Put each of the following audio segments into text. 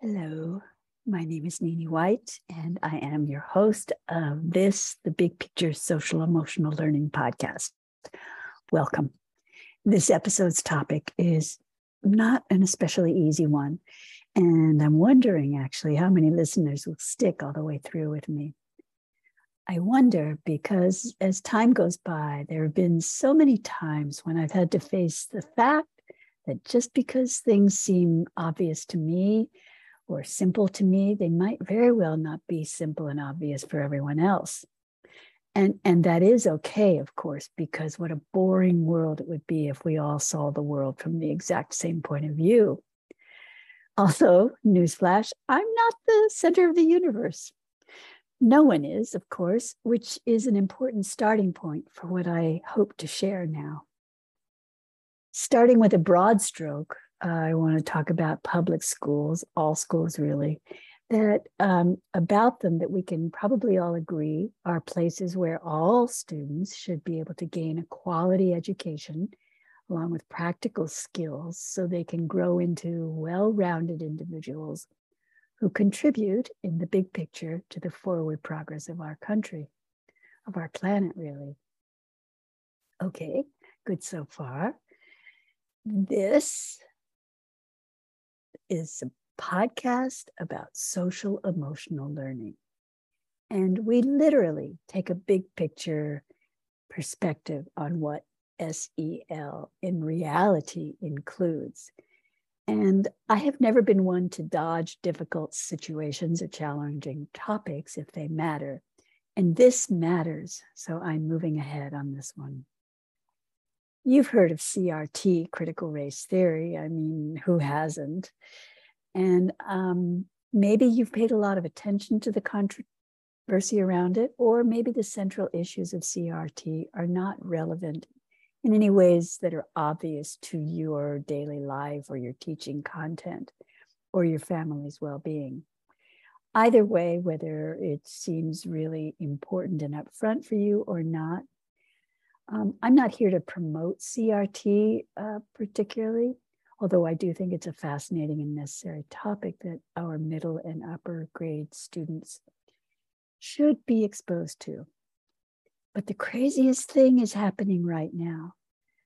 Hello, my name is Nini White, and I am your host of this, the Big Picture Social Emotional Learning Podcast. Welcome. This episode's topic is not an especially easy one, and I'm wondering actually how many listeners will stick all the way through with me. I wonder because as time goes by, there have been so many times when I've had to face the fact that just because things seem obvious to me or simple to me, they might very well not be simple and obvious for everyone else. And, and that is okay, of course, because what a boring world it would be if we all saw the world from the exact same point of view. Also, newsflash, I'm not the center of the universe. No one is, of course, which is an important starting point for what I hope to share now. Starting with a broad stroke, I want to talk about public schools, all schools really, that um, about them that we can probably all agree are places where all students should be able to gain a quality education along with practical skills so they can grow into well rounded individuals who contribute in the big picture to the forward progress of our country, of our planet, really. Okay, good so far. This is a podcast about social emotional learning. And we literally take a big picture perspective on what SEL in reality includes. And I have never been one to dodge difficult situations or challenging topics if they matter. And this matters. So I'm moving ahead on this one. You've heard of CRT, critical race theory. I mean, who hasn't? And um, maybe you've paid a lot of attention to the controversy around it, or maybe the central issues of CRT are not relevant in any ways that are obvious to your daily life or your teaching content or your family's well being. Either way, whether it seems really important and upfront for you or not, um, I'm not here to promote CRT uh, particularly, although I do think it's a fascinating and necessary topic that our middle and upper grade students should be exposed to. But the craziest thing is happening right now.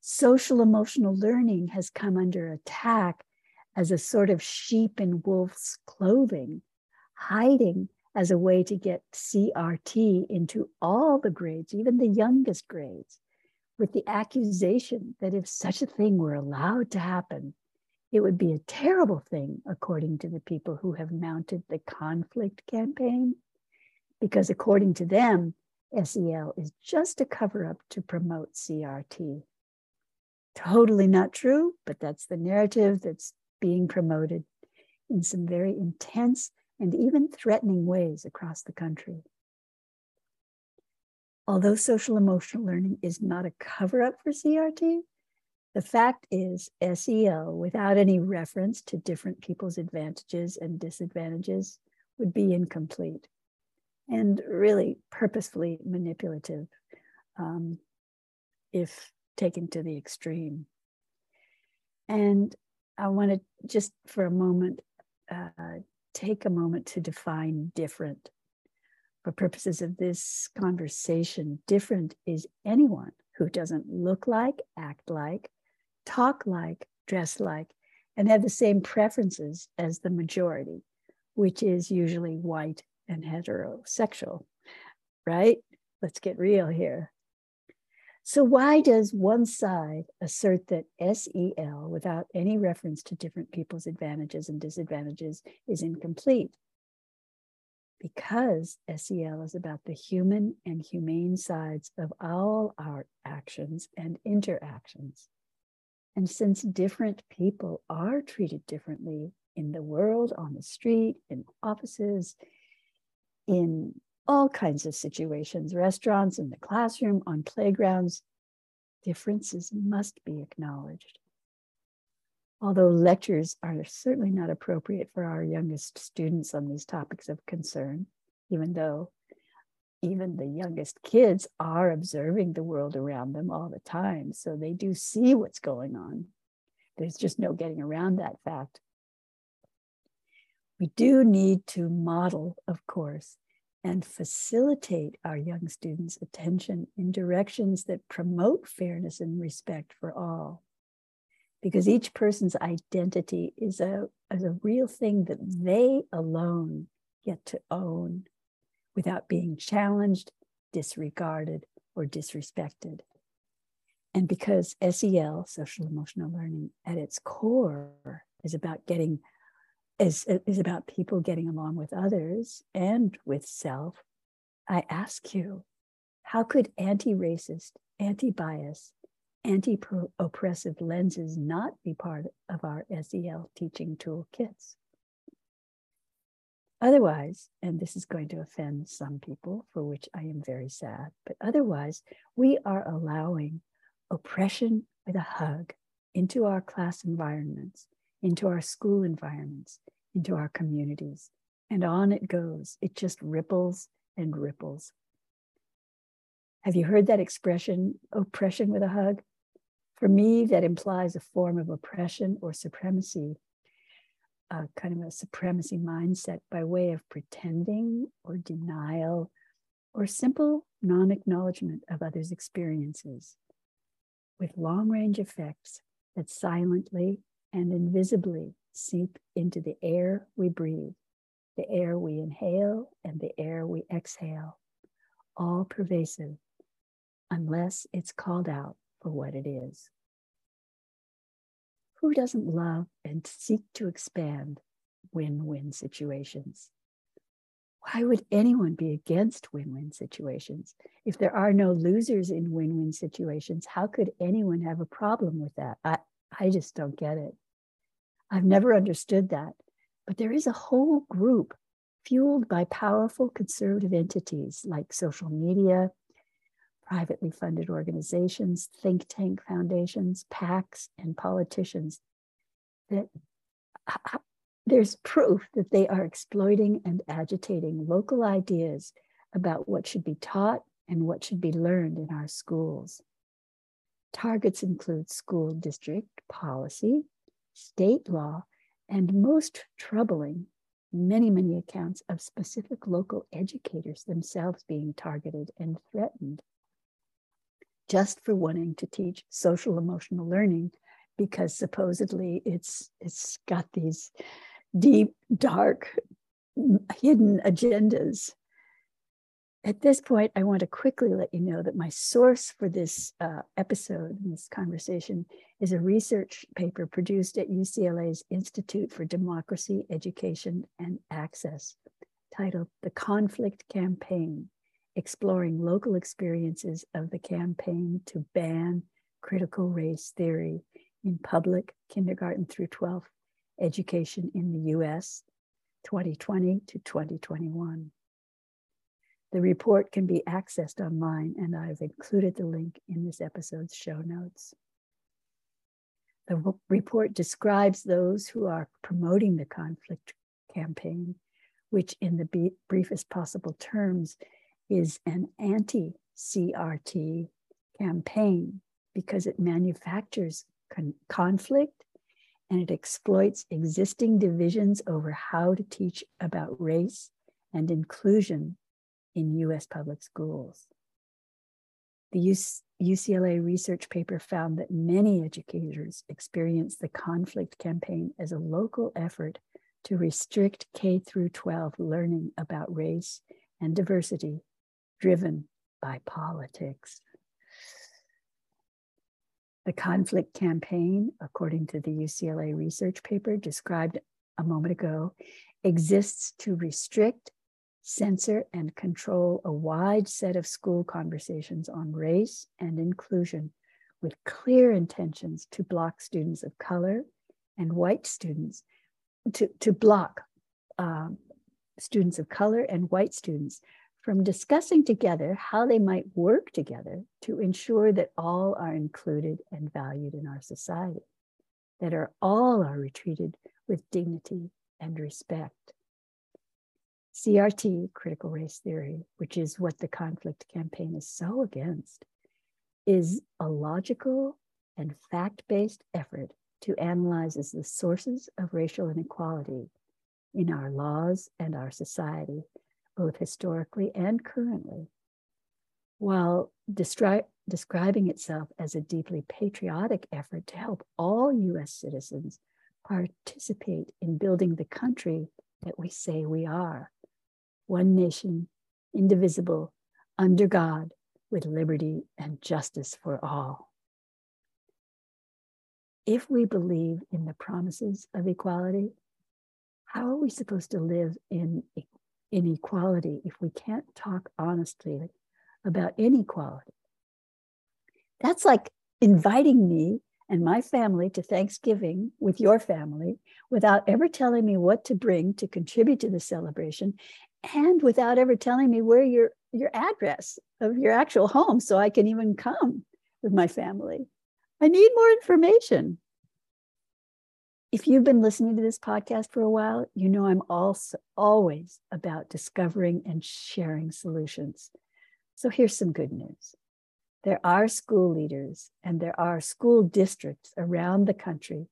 Social emotional learning has come under attack as a sort of sheep in wolf's clothing, hiding as a way to get CRT into all the grades, even the youngest grades with the accusation that if such a thing were allowed to happen, it would be a terrible thing, according to the people who have mounted the conflict campaign. Because according to them, SEL is just a cover up to promote CRT. Totally not true, but that's the narrative that's being promoted in some very intense and even threatening ways across the country. Although social emotional learning is not a cover up for CRT, the fact is SEL, without any reference to different people's advantages and disadvantages, would be incomplete and really purposefully manipulative um, if taken to the extreme. And I want to just for a moment uh, take a moment to define different for purposes of this conversation, different is anyone who doesn't look like, act like, talk like, dress like, and have the same preferences as the majority, which is usually white and heterosexual, right? Let's get real here. So, why does one side assert that SEL, without any reference to different people's advantages and disadvantages, is incomplete? Because SEL is about the human and humane sides of all our actions and interactions. And since different people are treated differently in the world, on the street, in offices, in all kinds of situations, restaurants, in the classroom, on playgrounds, differences must be acknowledged although lectures are certainly not appropriate for our youngest students on these topics of concern, even though even the youngest kids are observing the world around them all the time. So they do see what's going on. There's just no getting around that fact. We do need to model, of course, and facilitate our young students' attention in directions that promote fairness and respect for all. Because each person's identity is a, is a real thing that they alone get to own without being challenged, disregarded, or disrespected. And because SEL, social emotional learning, at its core is about getting is, is about people getting along with others and with self, I ask you, how could anti-racist, anti-bias, anti-oppressive lenses not be part of our SEL teaching toolkits? Otherwise, and this is going to offend some people, for which I am very sad, but otherwise, we are allowing oppression with a hug into our class environments, into our school environments, into our communities. And on it goes. It just ripples and ripples. Have you heard that expression, oppression with a hug? For me, that implies a form of oppression or supremacy, a kind of a supremacy mindset by way of pretending or denial or simple non acknowledgement of others' experiences with long range effects that silently and invisibly seep into the air we breathe, the air we inhale, and the air we exhale, all pervasive, unless it's called out for what it is. Who doesn't love and seek to expand win win situations? Why would anyone be against win win situations? If there are no losers in win win situations, how could anyone have a problem with that? I, I just don't get it. I've never understood that. But there is a whole group fueled by powerful conservative entities like social media, privately funded organizations, think tank foundations, PACs, and politicians that there's proof that they are exploiting and agitating local ideas about what should be taught and what should be learned in our schools. Targets include school district policy, state law, and most troubling, many, many accounts of specific local educators themselves being targeted and threatened just for wanting to teach social emotional learning because supposedly it's it's got these deep dark hidden agendas. At this point, I want to quickly let you know that my source for this uh, episode, this conversation, is a research paper produced at UCLA's Institute for Democracy, Education, and Access, titled The Conflict Campaign Exploring Local Experiences of the Campaign to Ban Critical Race Theory in Public Kindergarten through 12th Education in the US, 2020 to 2021. The report can be accessed online, and I've included the link in this episode's show notes. The report describes those who are promoting the conflict campaign, which, in the briefest possible terms, is an anti CRT campaign because it manufactures con- conflict and it exploits existing divisions over how to teach about race and inclusion in US public schools. The UCLA research paper found that many educators experience the conflict campaign as a local effort to restrict K through 12 learning about race and diversity driven by politics. The conflict campaign, according to the UCLA research paper described a moment ago, exists to restrict censor and control a wide set of school conversations on race and inclusion with clear intentions to block students of color and white students, to, to block um, students of color and white students from discussing together how they might work together to ensure that all are included and valued in our society, that are all are treated with dignity and respect. CRT, critical race theory, which is what the conflict campaign is so against, is a logical and fact based effort to analyze the sources of racial inequality in our laws and our society, both historically and currently, while destri- describing itself as a deeply patriotic effort to help all US citizens participate in building the country that we say we are one nation, indivisible, under God, with liberty and justice for all. If we believe in the promises of equality, how are we supposed to live in inequality if we can't talk honestly about inequality? That's like inviting me and my family to Thanksgiving with your family without ever telling me what to bring to contribute to the celebration and without ever telling me where your your address of your actual home so I can even come with my family. I need more information. If you've been listening to this podcast for a while, you know I'm also always about discovering and sharing solutions. So here's some good news there are school leaders and there are school districts around the country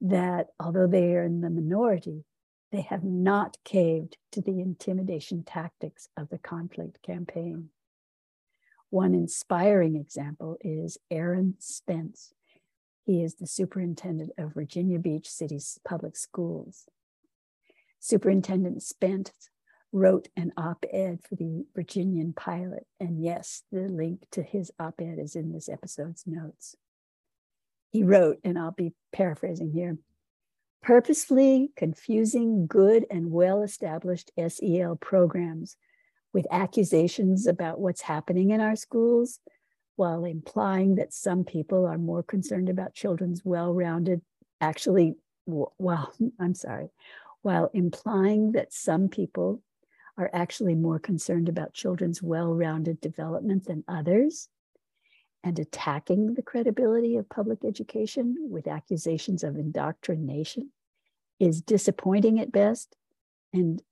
that, although they are in the minority, they have not caved to the intimidation tactics of the conflict campaign. One inspiring example is Aaron Spence. He is the superintendent of Virginia Beach City's public schools. Superintendent Spence wrote an op ed for the Virginian Pilot. And yes, the link to his op ed is in this episode's notes. He wrote, and I'll be paraphrasing here purposefully confusing good and well established SEL programs with accusations about what's happening in our schools while implying that some people are more concerned about children's well rounded, actually, well, I'm sorry, while implying that some people are actually more concerned about children's well rounded development than others, and attacking the credibility of public education with accusations of indoctrination is disappointing at best and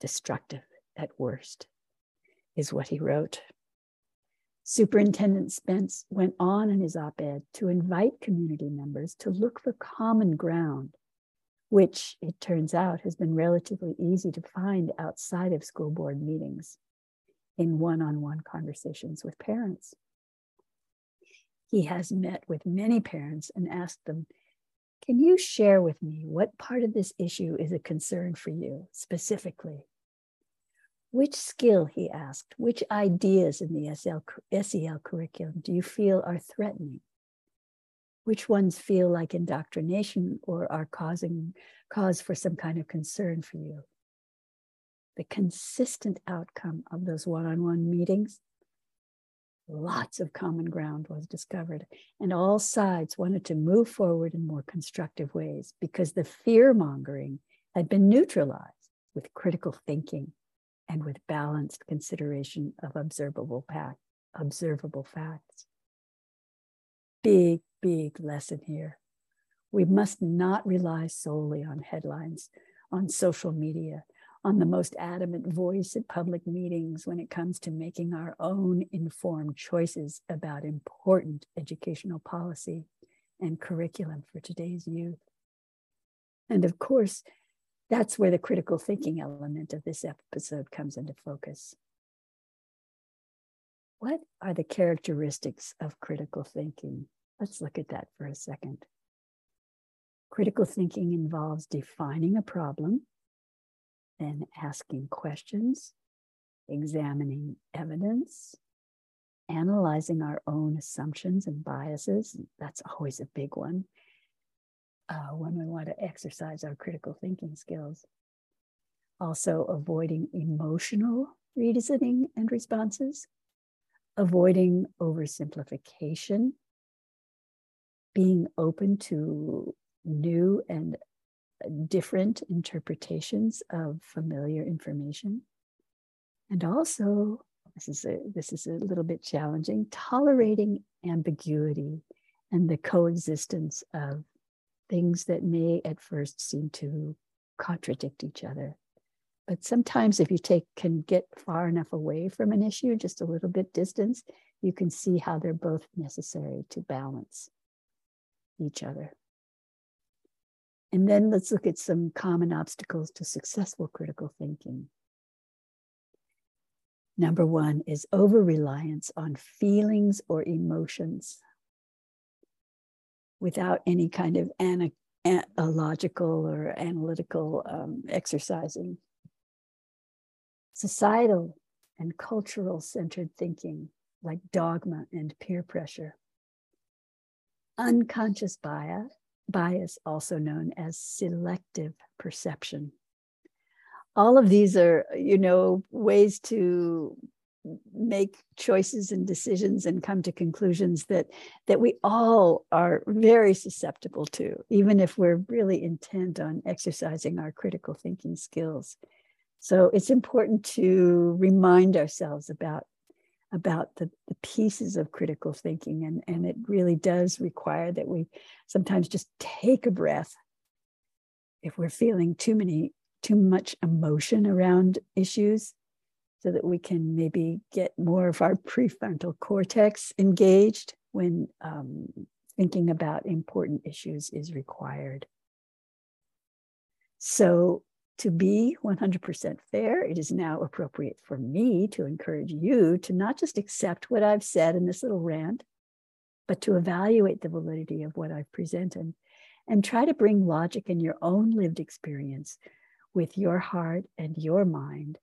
destructive at worst, is what he wrote. Superintendent Spence went on in his op ed to invite community members to look for common ground which it turns out has been relatively easy to find outside of school board meetings in one on one conversations with parents. He has met with many parents and asked them, Can you share with me what part of this issue is a concern for you specifically? Which skill, he asked, which ideas in the SL, SEL curriculum do you feel are threatening? which ones feel like indoctrination or are causing cause for some kind of concern for you the consistent outcome of those one-on-one meetings lots of common ground was discovered and all sides wanted to move forward in more constructive ways because the fear mongering had been neutralized with critical thinking and with balanced consideration of observable, observable facts big big lesson here. We must not rely solely on headlines, on social media, on the most adamant voice at public meetings when it comes to making our own informed choices about important educational policy and curriculum for today's youth. And of course, that's where the critical thinking element of this episode comes into focus. What are the characteristics of critical thinking? Let's look at that for a second. Critical thinking involves defining a problem, then asking questions, examining evidence, analyzing our own assumptions and biases. That's always a big one uh, when we want to exercise our critical thinking skills. Also, avoiding emotional reasoning and responses, avoiding oversimplification being open to new and different interpretations of familiar information. And also, this is a, this is a little bit challenging, tolerating ambiguity and the coexistence of things that may at first seem to contradict each other. But sometimes if you take can get far enough away from an issue, just a little bit distance, you can see how they're both necessary to balance each other. And then let's look at some common obstacles to successful critical thinking. Number one is over reliance on feelings or emotions without any kind of ana- a logical or analytical um, exercising. Societal and cultural centered thinking, like dogma and peer pressure. Unconscious bias, bias, also known as selective perception. All of these are, you know, ways to make choices and decisions and come to conclusions that that we all are very susceptible to even if we're really intent on exercising our critical thinking skills. So it's important to remind ourselves about about the, the pieces of critical thinking and, and it really does require that we sometimes just take a breath if we're feeling too many too much emotion around issues so that we can maybe get more of our prefrontal cortex engaged when um, thinking about important issues is required. So, to be 100% fair, it is now appropriate for me to encourage you to not just accept what I've said in this little rant, but to evaluate the validity of what I've presented and try to bring logic in your own lived experience with your heart and your mind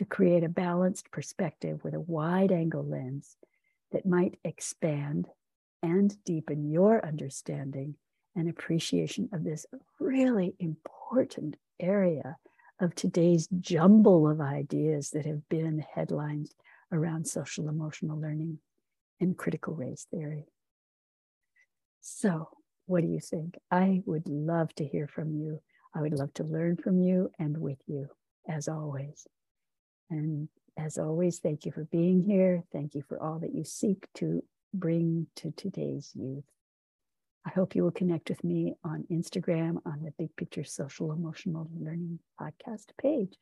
to create a balanced perspective with a wide angle lens that might expand and deepen your understanding and appreciation of this really important area of today's jumble of ideas that have been headlines around social emotional learning and critical race theory. So, what do you think? I would love to hear from you. I would love to learn from you and with you, as always. And as always, thank you for being here. Thank you for all that you seek to bring to today's youth. I hope you will connect with me on Instagram on the Big Picture Social Emotional Learning podcast page.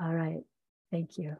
All right. Thank you.